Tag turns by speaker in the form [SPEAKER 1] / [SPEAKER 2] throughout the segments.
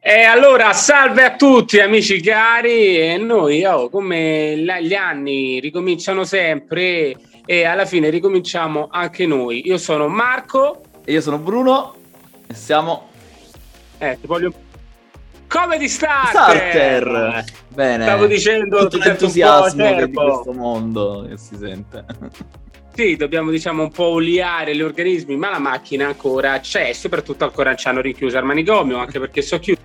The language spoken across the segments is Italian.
[SPEAKER 1] E allora, salve a tutti amici cari, e noi oh, come gli anni ricominciano sempre e alla fine ricominciamo anche noi. Io sono Marco.
[SPEAKER 2] E io sono Bruno e siamo...
[SPEAKER 1] Eh, ti voglio... Comedy Starter!
[SPEAKER 2] Starter!
[SPEAKER 1] Bene. Stavo dicendo...
[SPEAKER 2] Tutto l'entusiasmo di questo mondo che si sente.
[SPEAKER 1] Sì, dobbiamo diciamo un po' oliare gli organismi, ma la macchina ancora c'è, soprattutto ancora ci hanno rinchiuso al manicomio, anche perché so chiuso.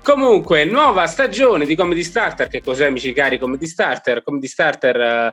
[SPEAKER 1] Comunque, nuova stagione di Comedy Starter, che cos'è amici cari Comedy Starter? Comedy Starter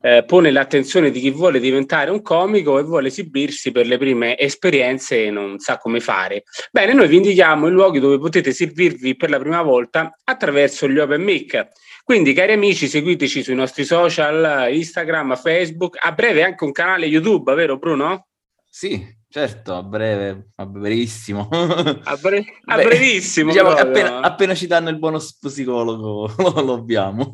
[SPEAKER 1] eh, pone l'attenzione di chi vuole diventare un comico e vuole esibirsi per le prime esperienze e non sa come fare. Bene, noi vi indichiamo i luoghi dove potete esibirvi per la prima volta attraverso gli open mic quindi, cari amici, seguiteci sui nostri social, Instagram, Facebook, a breve anche un canale YouTube, vero Bruno?
[SPEAKER 2] Sì, certo, a breve, a brevissimo.
[SPEAKER 1] A, bre- a Beh, brevissimo.
[SPEAKER 2] Diciamo appena, appena, ci danno il bonus psicologo lo, lo abbiamo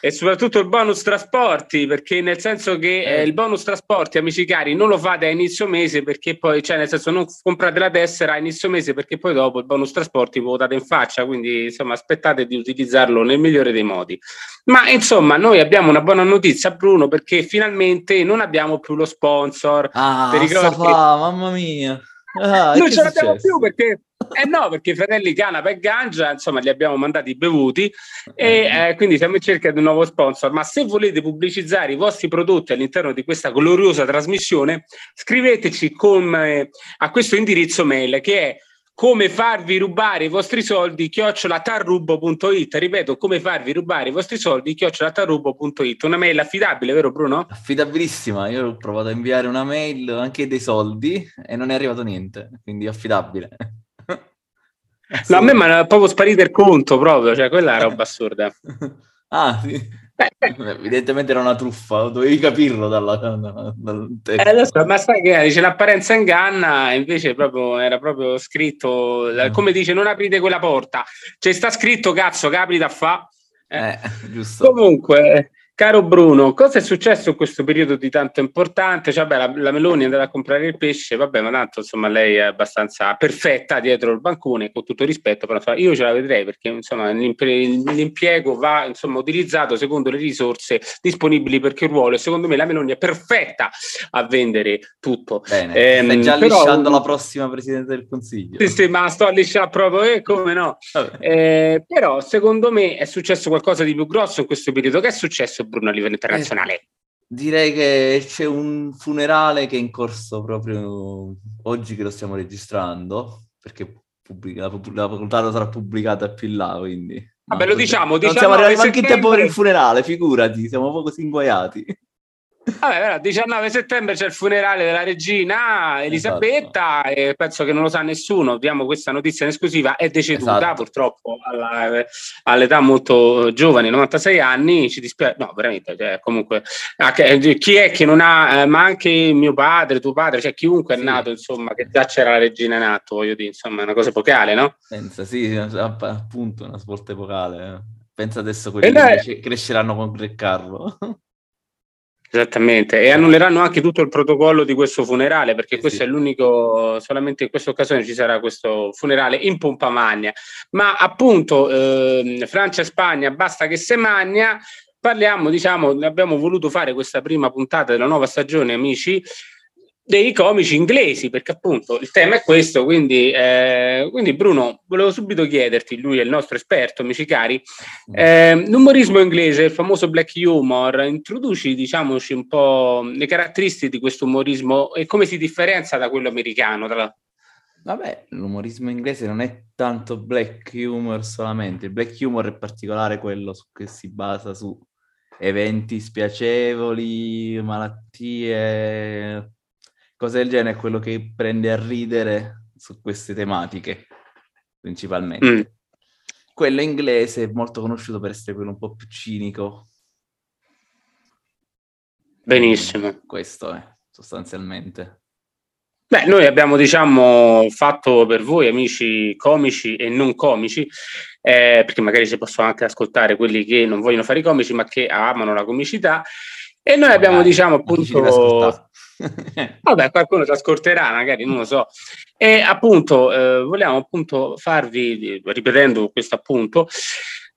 [SPEAKER 1] e soprattutto il bonus trasporti, perché nel senso che eh. il bonus trasporti, amici cari, non lo fate a inizio mese perché poi, cioè nel senso non comprate la tessera a inizio mese perché poi dopo il bonus trasporti vi votate in faccia, quindi insomma aspettate di utilizzarlo nel migliore dei modi. Ma insomma, noi abbiamo una buona notizia, Bruno, perché finalmente non abbiamo più lo sponsor.
[SPEAKER 2] Ah, fa, mamma mia.
[SPEAKER 1] Ah, non ce l'abbiamo più perché eh no, perché i fratelli Canapa e Gangia, insomma, li abbiamo mandati bevuti e eh, quindi siamo in cerca di un nuovo sponsor. Ma se volete pubblicizzare i vostri prodotti all'interno di questa gloriosa trasmissione, scriveteci con, eh, a questo indirizzo mail che è come farvi rubare i vostri soldi chiocciolatarrubo.it ripeto come farvi rubare i vostri soldi chiocciolatarrubo.it una mail affidabile vero Bruno?
[SPEAKER 2] affidabilissima. Io ho provato a inviare una mail anche dei soldi e non è arrivato niente. Quindi affidabile
[SPEAKER 1] no a me mi è proprio sparito il conto proprio cioè quella è roba assurda
[SPEAKER 2] ah sì Evidentemente era una truffa, dovevi capirlo dalla, dalla,
[SPEAKER 1] dal testo. Eh, so, ma sai che dice l'apparenza inganna, invece proprio, era proprio scritto, mm. come dice non aprite quella porta, c'è sta scritto cazzo da fa.
[SPEAKER 2] Eh, eh, giusto.
[SPEAKER 1] Comunque, Caro Bruno, cosa è successo in questo periodo di tanto importante? Cioè, beh, la, la, Meloni è andata a comprare il pesce, vabbè, ma tanto insomma lei è abbastanza perfetta dietro il bancone, con tutto rispetto, però insomma, io ce la vedrei perché insomma l'impiego va insomma, utilizzato secondo le risorse disponibili per che ruolo e secondo me la Meloni è perfetta a vendere tutto.
[SPEAKER 2] Bene, ehm, stai già però, lisciando la prossima Presidente del Consiglio.
[SPEAKER 1] Sì, sì, ma sto a lisciare proprio, e eh, come no? Eh, però secondo me è successo qualcosa di più grosso in questo periodo. Che è successo? Bruno a livello internazionale? Eh,
[SPEAKER 2] direi che c'è un funerale che è in corso proprio oggi che lo stiamo registrando, perché pubblica, la, puntata sarà pubblicata più in là, quindi...
[SPEAKER 1] Vabbè, lo diciamo,
[SPEAKER 2] diciamo... Non siamo arrivati neanche in tempo per il funerale, figurati, siamo un po'
[SPEAKER 1] Vabbè, 19 settembre c'è il funerale della regina Elisabetta esatto. e penso che non lo sa nessuno, diamo questa notizia in esclusiva, è deceduta esatto. purtroppo alla, all'età molto giovane, 96 anni, ci dispiace, no veramente, cioè, comunque, chi è che non ha, eh, ma anche mio padre, tuo padre, cioè chiunque sì. è nato, insomma, che già c'era la regina in atto, voglio dire, insomma, è una cosa epocale, no?
[SPEAKER 2] Pensa, sì, appunto, una svolta epocale. Pensa adesso quelli che cresceranno con Re Carlo.
[SPEAKER 1] Esattamente, e annulleranno anche tutto il protocollo di questo funerale, perché questo sì. è l'unico, solamente in questa occasione ci sarà questo funerale in pompa magna. Ma appunto, eh, Francia e Spagna, basta che se magna, parliamo, diciamo, abbiamo voluto fare questa prima puntata della nuova stagione, amici, dei comici inglesi, perché appunto il tema è questo, quindi, eh, quindi Bruno, volevo subito chiederti, lui è il nostro esperto, amici cari, eh, l'umorismo inglese, il famoso black humor, introduci diciamoci un po' le caratteristiche di questo umorismo e come si differenzia da quello americano? Tra...
[SPEAKER 2] Vabbè, l'umorismo inglese non è tanto black humor solamente, il black humor è particolare quello su che si basa su eventi spiacevoli, malattie, cose del genere è quello che prende a ridere su queste tematiche, principalmente. Mm. Quello inglese è molto conosciuto per essere quello un po' più cinico.
[SPEAKER 1] Benissimo.
[SPEAKER 2] Questo è, sostanzialmente.
[SPEAKER 1] Beh, noi abbiamo, diciamo, fatto per voi, amici comici e non comici, eh, perché magari si possono anche ascoltare quelli che non vogliono fare i comici, ma che amano la comicità. E noi abbiamo, diciamo, appunto Vabbè, qualcuno ci ascolterà, magari non lo so. E appunto, eh, vogliamo appunto farvi, ripetendo questo appunto,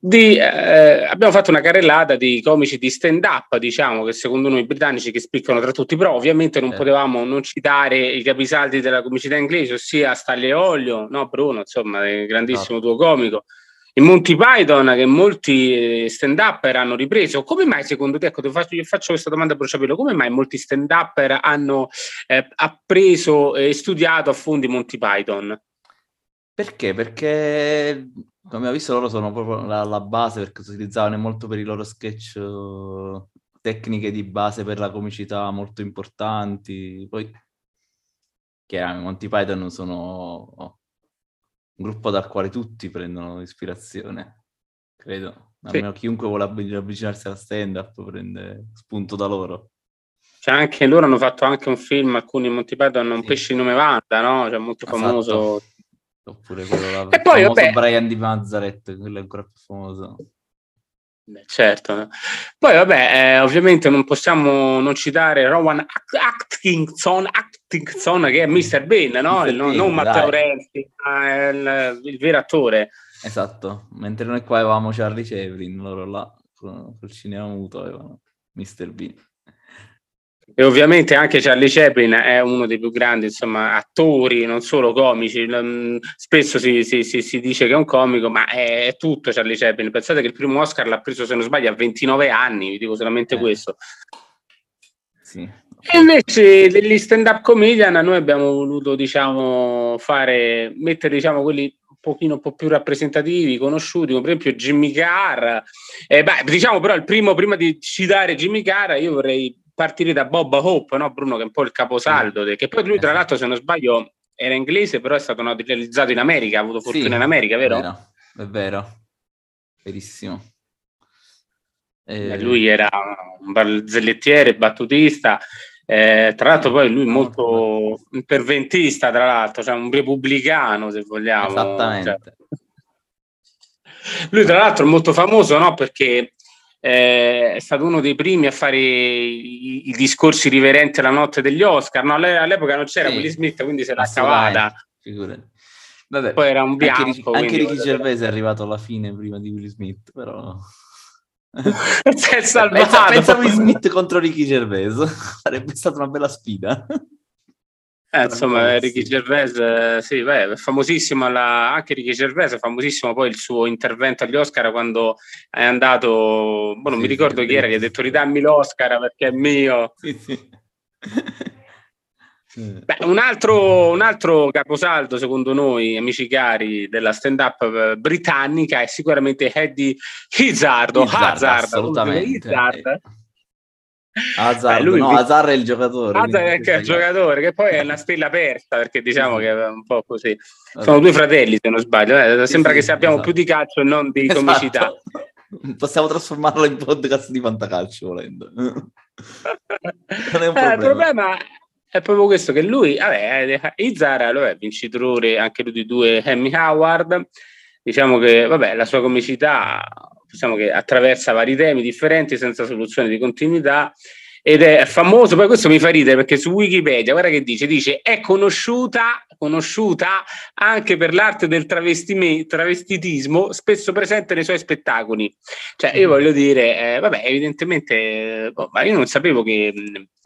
[SPEAKER 1] di, eh, abbiamo fatto una carrellata di comici di stand up, diciamo che secondo noi britannici che spiccano tra tutti, però ovviamente non eh. potevamo non citare i capisaldi della comicità inglese, ossia Stalle Olio, no Bruno, insomma, il grandissimo no. tuo comico, in Monty Python che molti eh, stand upper hanno ripreso. Come mai secondo te, ecco, ti faccio, faccio questa domanda a bruciapelo, come mai molti stand upper hanno eh, appreso e studiato a fondo Monty Python?
[SPEAKER 2] Perché? Perché come abbiamo visto loro sono proprio la, la base perché utilizzavano molto per i loro sketch tecniche di base per la comicità molto importanti. Poi chiaramente Monty Python sono un gruppo dal quale tutti prendono ispirazione, credo. Almeno sì. chiunque vuole avvicinarsi alla stand-up prende spunto da loro.
[SPEAKER 1] Cioè anche loro hanno fatto anche un film, alcuni Monty Python hanno un sì. pesce di nome Vanda, no? Cioè molto esatto. famoso.
[SPEAKER 2] Oppure quello là, e poi, vabbè, Brian di Mazzaret, quello è ancora più famoso.
[SPEAKER 1] Certo. Poi vabbè, eh, ovviamente non possiamo non citare Rowan Atkinson, Atkinson che è Mr. Bean, no? Mr. Bean, non Matteo Renzi, ma il, il, vero attore.
[SPEAKER 2] Esatto, mentre noi qua avevamo Charlie Chaplin, loro là col cinema muto avevano Mr. Bean.
[SPEAKER 1] E ovviamente anche Charlie Chaplin è uno dei più grandi insomma, attori, non solo comici. Spesso si, si, si, si, dice che è un comico, ma è, è, tutto Charlie Chaplin. Pensate che il primo Oscar l'ha preso, se non sbaglio, a 29 anni, vi dico solamente eh. questo. Sì. E invece degli stand-up comedian noi abbiamo voluto, diciamo, fare, mettere, diciamo, quelli un pochino un po' più rappresentativi, conosciuti, come per esempio Jimmy Carr. Eh, beh, diciamo però il primo, prima di citare Jimmy Carr, io vorrei partire da Bob Hope, no, Bruno, che è un po' il caposaldo, sì. che poi lui tra l'altro, se non sbaglio, era inglese, però è stato naturalizzato in America, ha avuto fortuna sì, in America, vero?
[SPEAKER 2] È vero, è vero. verissimo.
[SPEAKER 1] E... Lui era un barzellettiere, battutista, eh, tra l'altro poi lui molto interventista, tra l'altro, cioè un repubblicano, se vogliamo.
[SPEAKER 2] Esattamente. Cioè.
[SPEAKER 1] Lui tra l'altro è molto famoso, no? Perché eh, è stato uno dei primi a fare i, i, discorsi riverenti alla notte degli Oscar. No, all'epoca non c'era sì, Will Smith, quindi se l'ha cavata. Vabbè, Poi era un bianco.
[SPEAKER 2] Anche, anche Ricky Gervais è arrivato alla fine prima di Will Smith, però...
[SPEAKER 1] si è salvato.
[SPEAKER 2] Pensa, pensa Will Smith contro Ricky Gervais, sarebbe stata una bella sfida.
[SPEAKER 1] Eh, insomma, Ricky Gervais, eh, sì, beh, è famosissimo la... anche Ricky Gervais, è famosissimo poi il suo intervento agli Oscar quando è andato, boh, non sì, mi ricordo chi era, gli ha detto ridammi l'Oscar perché è mio. Sì, sì. Beh, un, altro, un altro caposaldo, secondo noi, amici cari, della stand-up eh, britannica è sicuramente Eddie Izzard,
[SPEAKER 2] Hazard, assolutamente. Hazard Beh, no, Hazard è il giocatore.
[SPEAKER 1] Hazard è, che è il giocatore, che poi è una stella persa, perché diciamo che è un po' così. Sono due fratelli, se non sbaglio. Eh, sembra sì, che sappiamo esatto. più di calcio e non di esatto. comicità.
[SPEAKER 2] Possiamo trasformarlo in podcast di fantacalcio, volendo. non
[SPEAKER 1] è un problema. Eh, il problema è proprio questo, che lui, vabbè, Izara lo è vincitore anche lui di due Emmy Howard. Diciamo che, vabbè, la sua comicità diciamo che attraversa vari temi differenti senza soluzione di continuità ed è famoso, poi questo mi fa ridere perché su Wikipedia, guarda che dice, dice è conosciuta, conosciuta anche per l'arte del travestitismo, spesso presente nei suoi spettacoli. Cioè, io mm. voglio dire, eh, vabbè, evidentemente, oh, ma io non sapevo che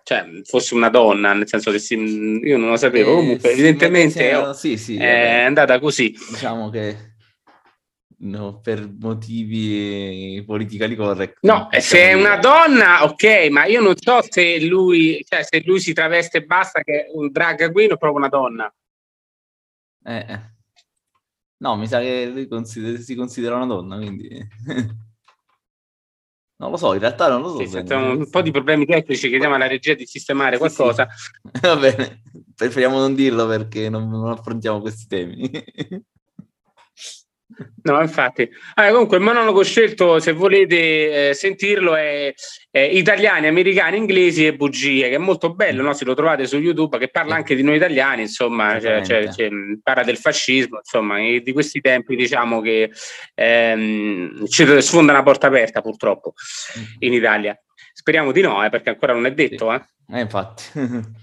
[SPEAKER 1] cioè, fosse una donna, nel senso che si, io non lo sapevo, eh, comunque evidentemente sì, oh, sì, sì, è andata così.
[SPEAKER 2] Diciamo che no, per motivi politically correct.
[SPEAKER 1] No, se è una donna, ok, ma io non so se lui, cioè, se lui si traveste e basta che è un drag queen o proprio una donna.
[SPEAKER 2] Eh, eh. No, mi sa che lui consider- si considera una donna, quindi... non lo so, in realtà non lo so.
[SPEAKER 1] Sì, un po' di problemi tecnici, chiediamo alla regia di sistemare qualcosa.
[SPEAKER 2] Sì, sì. Va bene, preferiamo non dirlo perché non, non affrontiamo questi temi.
[SPEAKER 1] No, infatti. Allora, comunque, il monologo scelto, se volete eh, sentirlo, è, è, Italiani, Americani, Inglesi e Bugie, che è molto bello, no? se lo trovate su YouTube, che parla anche di noi italiani, insomma, cioè, cioè, cioè, parla del fascismo, insomma, di questi tempi, diciamo che ehm, ci sfonda una porta aperta, purtroppo, mm. in Italia Speriamo di no, eh, perché ancora non è detto.
[SPEAKER 2] Eh. eh infatti.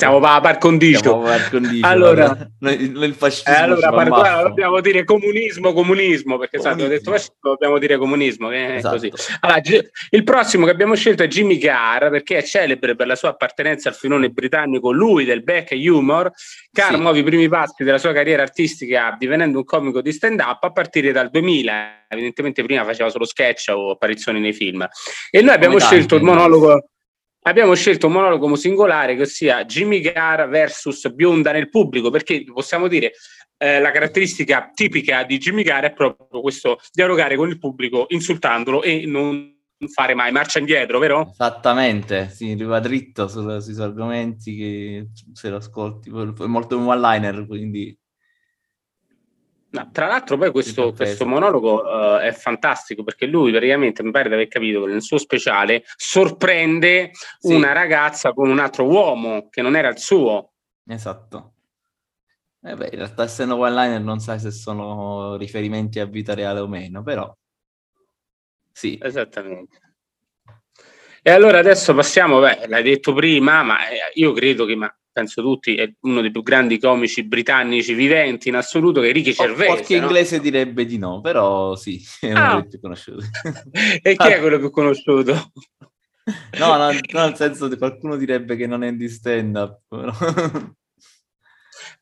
[SPEAKER 1] Siamo a par condicio.
[SPEAKER 2] par condicio.
[SPEAKER 1] Allora,
[SPEAKER 2] il fascismo
[SPEAKER 1] eh, allora par, dobbiamo dire comunismo, comunismo, perché comunismo. Sai, detto fascismo, dobbiamo dire comunismo. Che esatto. così. Allora, il prossimo che abbiamo scelto è Jimmy Carr, perché è celebre per la sua appartenenza al filone britannico, lui del back humor. Carr sì. muove i primi passi della sua carriera artistica divenendo un comico di stand-up a partire dal 2000. Evidentemente prima faceva solo sketch o apparizioni nei film. E noi abbiamo Come scelto tanti, il monologo abbiamo scelto un monologo singolare che sia Jimmy Gar versus Bionda nel pubblico, perché possiamo dire eh, la caratteristica tipica di Jimmy Gar è proprio questo dialogare con il pubblico insultandolo e non fare mai marcia indietro, vero?
[SPEAKER 2] Esattamente, sì, va dritto su, sui suoi argomenti che se lo ascolti, è molto un one-liner, quindi
[SPEAKER 1] No, tra l'altro poi questo, questo monologo uh, è fantastico perché lui praticamente mi pare di aver capito che nel suo speciale sorprende sì. una ragazza con un altro uomo che non era il suo.
[SPEAKER 2] Esatto. Eh beh, in realtà essendo one-liner non sai se sono riferimenti a vita reale o meno, però sì.
[SPEAKER 1] Esattamente. E allora adesso passiamo, beh, l'hai detto prima, ma eh, io credo che ma penso tutti, è uno dei più grandi comici britannici viventi in assoluto, che è Ricky Gervais.
[SPEAKER 2] Qualche no? inglese direbbe di no, però sì, è uno
[SPEAKER 1] ah.
[SPEAKER 2] dei più conosciuti.
[SPEAKER 1] e chi è quello più conosciuto?
[SPEAKER 2] no, no, no, nel senso che qualcuno direbbe che non è di stand-up. Però...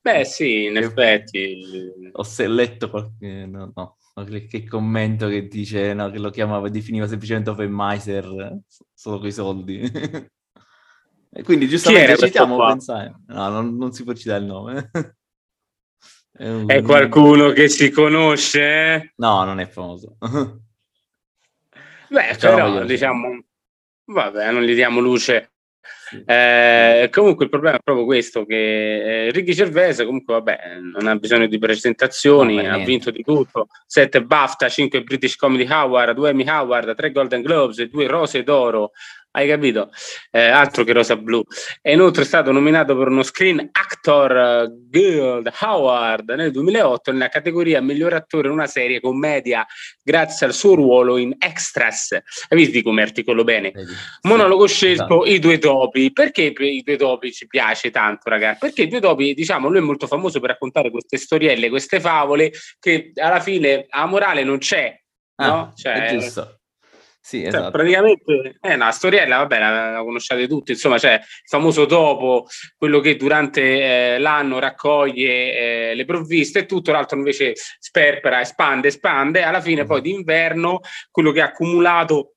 [SPEAKER 1] Beh sì, in effetti.
[SPEAKER 2] Ho letto qualche... No, no. Che commento che dice no, che lo chiamava, definiva semplicemente open miser solo con i soldi. E quindi giustamente citiamo pensare. No, non, non, si può citare il nome.
[SPEAKER 1] è, un... è, qualcuno che si conosce?
[SPEAKER 2] No, non è famoso.
[SPEAKER 1] Beh, però diciamo, vabbè, non gli diamo luce. Eh, comunque il problema è proprio questo che eh, Ricky Gervais comunque vabbè non ha bisogno di presentazioni no, ha vinto di tutto 7 BAFTA, 5 British Comedy Award 2 Emmy Award, 3 Golden Globes 2 Rose d'Oro hai capito? Eh, altro che Rosa Blu. È inoltre stato nominato per uno Screen Actor Guild Award nel 2008 nella categoria miglior attore in una serie commedia grazie al suo ruolo in Extras. Hai visto come articolo bene? Vedi, Monologo sì, scelto esatto. I due topi. Perché i due topi ci piace tanto, ragazzi? Perché i due topi, diciamo, lui è molto famoso per raccontare queste storielle, queste favole che alla fine a morale non c'è. Ah, no?
[SPEAKER 2] Cioè, è giusto sì,
[SPEAKER 1] cioè,
[SPEAKER 2] esatto. Cioè,
[SPEAKER 1] praticamente è una storiella, vabbè, la, la, conosciate tutti, insomma, c'è il famoso topo, quello che durante eh, l'anno raccoglie eh, le provviste e tutto, l'altro invece sperpera, espande, espande, alla fine poi d'inverno quello che ha accumulato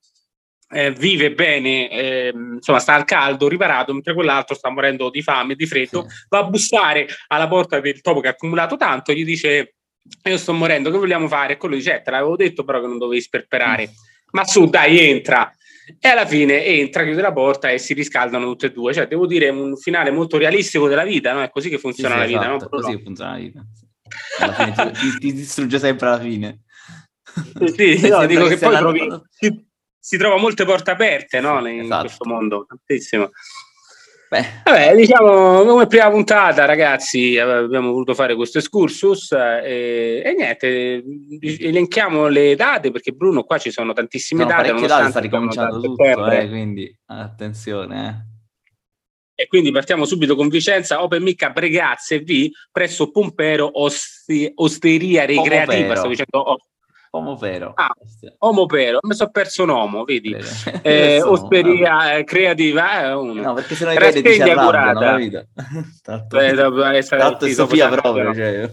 [SPEAKER 1] eh, vive bene, eh, insomma, sta al caldo, riparato, mentre quell'altro sta morendo di fame, di freddo, sì. va a bussare alla porta del topo che ha accumulato tanto, gli dice io sto morendo, che vogliamo fare? E quello dice, eh, te l'avevo detto però che non dovevi sperperare. Mm ma su dai entra e alla fine entra, chiude la porta e si riscaldano tutte e due. Cioè, devo dire, un finale molto realistico della vita, no? È così che funziona sì, sì, la vita,
[SPEAKER 2] esatto, no? Così che funziona la vita. Alla fine ti, ti, distrugge sempre alla fine.
[SPEAKER 1] Sì, no, dico che, poi trovi, si, si, trova molte porte aperte, no? In esatto. questo mondo, tantissimo. Beh. Vabbè, diciamo come prima puntata, ragazzi, abbiamo voluto fare questo excursus e, e niente, elenchiamo le date perché Bruno qua ci sono tantissime sono
[SPEAKER 2] date. date sta ricominciando tutto, eh, quindi attenzione.
[SPEAKER 1] Eh. E quindi partiamo subito con Vicenza, Open Mic a Bregazze V presso Pompero Osti, Osteria Ricreativa. Sto dicendo
[SPEAKER 2] Omopero.
[SPEAKER 1] Ah, Omopero, mi sono perso un uomo, vedi? Eh, osteria eh, creativa, eh, uno.
[SPEAKER 2] No, perché se no i vedi ti curata.
[SPEAKER 1] Tanto, eh,
[SPEAKER 2] Tanto è Sofia proprio, cioè,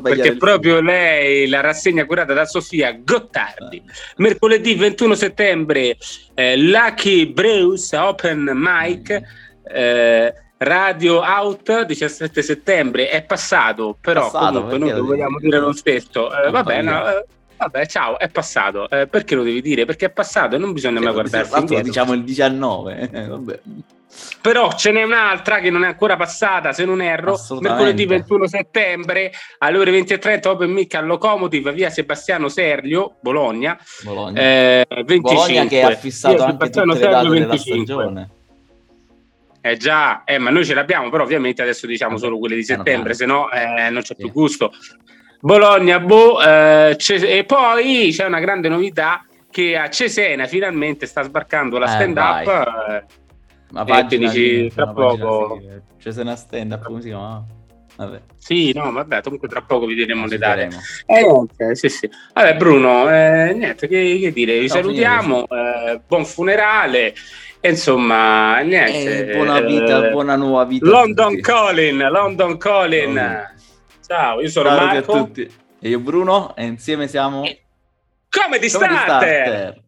[SPEAKER 1] perché proprio lei, la rassegna curata da Sofia Gottardi. Mercoledì 21 settembre, eh, Lucky Bruce Open Mic. Eh, Radio Out 17 settembre è passato, però passato, comunque noi lo vogliamo dire lo stesso. Eh, va bene, eh, vabbè, ciao, è passato. Eh, perché lo devi dire? Perché è passato e non bisogna mai guardarsi indietro.
[SPEAKER 2] Diciamo il 19, eh, vabbè.
[SPEAKER 1] Però ce n'è un'altra che non è ancora passata, se non erro, mercoledì 21 settembre alle ore 20.30 Open Mic al Locomotive, via Sebastiano Serlio, Bologna.
[SPEAKER 2] Bologna. Eh, 25. Bologna che ha fissato via anche tutte le date 25. della stagione.
[SPEAKER 1] Eh già, eh, ma noi ce l'abbiamo, però ovviamente adesso diciamo solo quelle di settembre, se no eh, non c'è più gusto. Bologna, boh, eh, e poi c'è una grande novità che a Cesena finalmente sta sbarcando la stand up. Eh,
[SPEAKER 2] Ma pagina dici, tra poco. Cesena stand up, come si chiama?
[SPEAKER 1] Vabbè. Sì, no, vabbè, comunque tra poco vi diremo le date. Eh, okay, sì, sì. Vabbè, Bruno, eh, niente, che, che, dire, vi no, salutiamo, eh, buon funerale, e insomma, niente.
[SPEAKER 2] Eh, buona vita, buona nuova vita.
[SPEAKER 1] London Colin, London Colin. Ciao, io sono Ciao Marco.
[SPEAKER 2] E io Bruno, e insieme siamo...
[SPEAKER 1] Comedy Starter. Starter.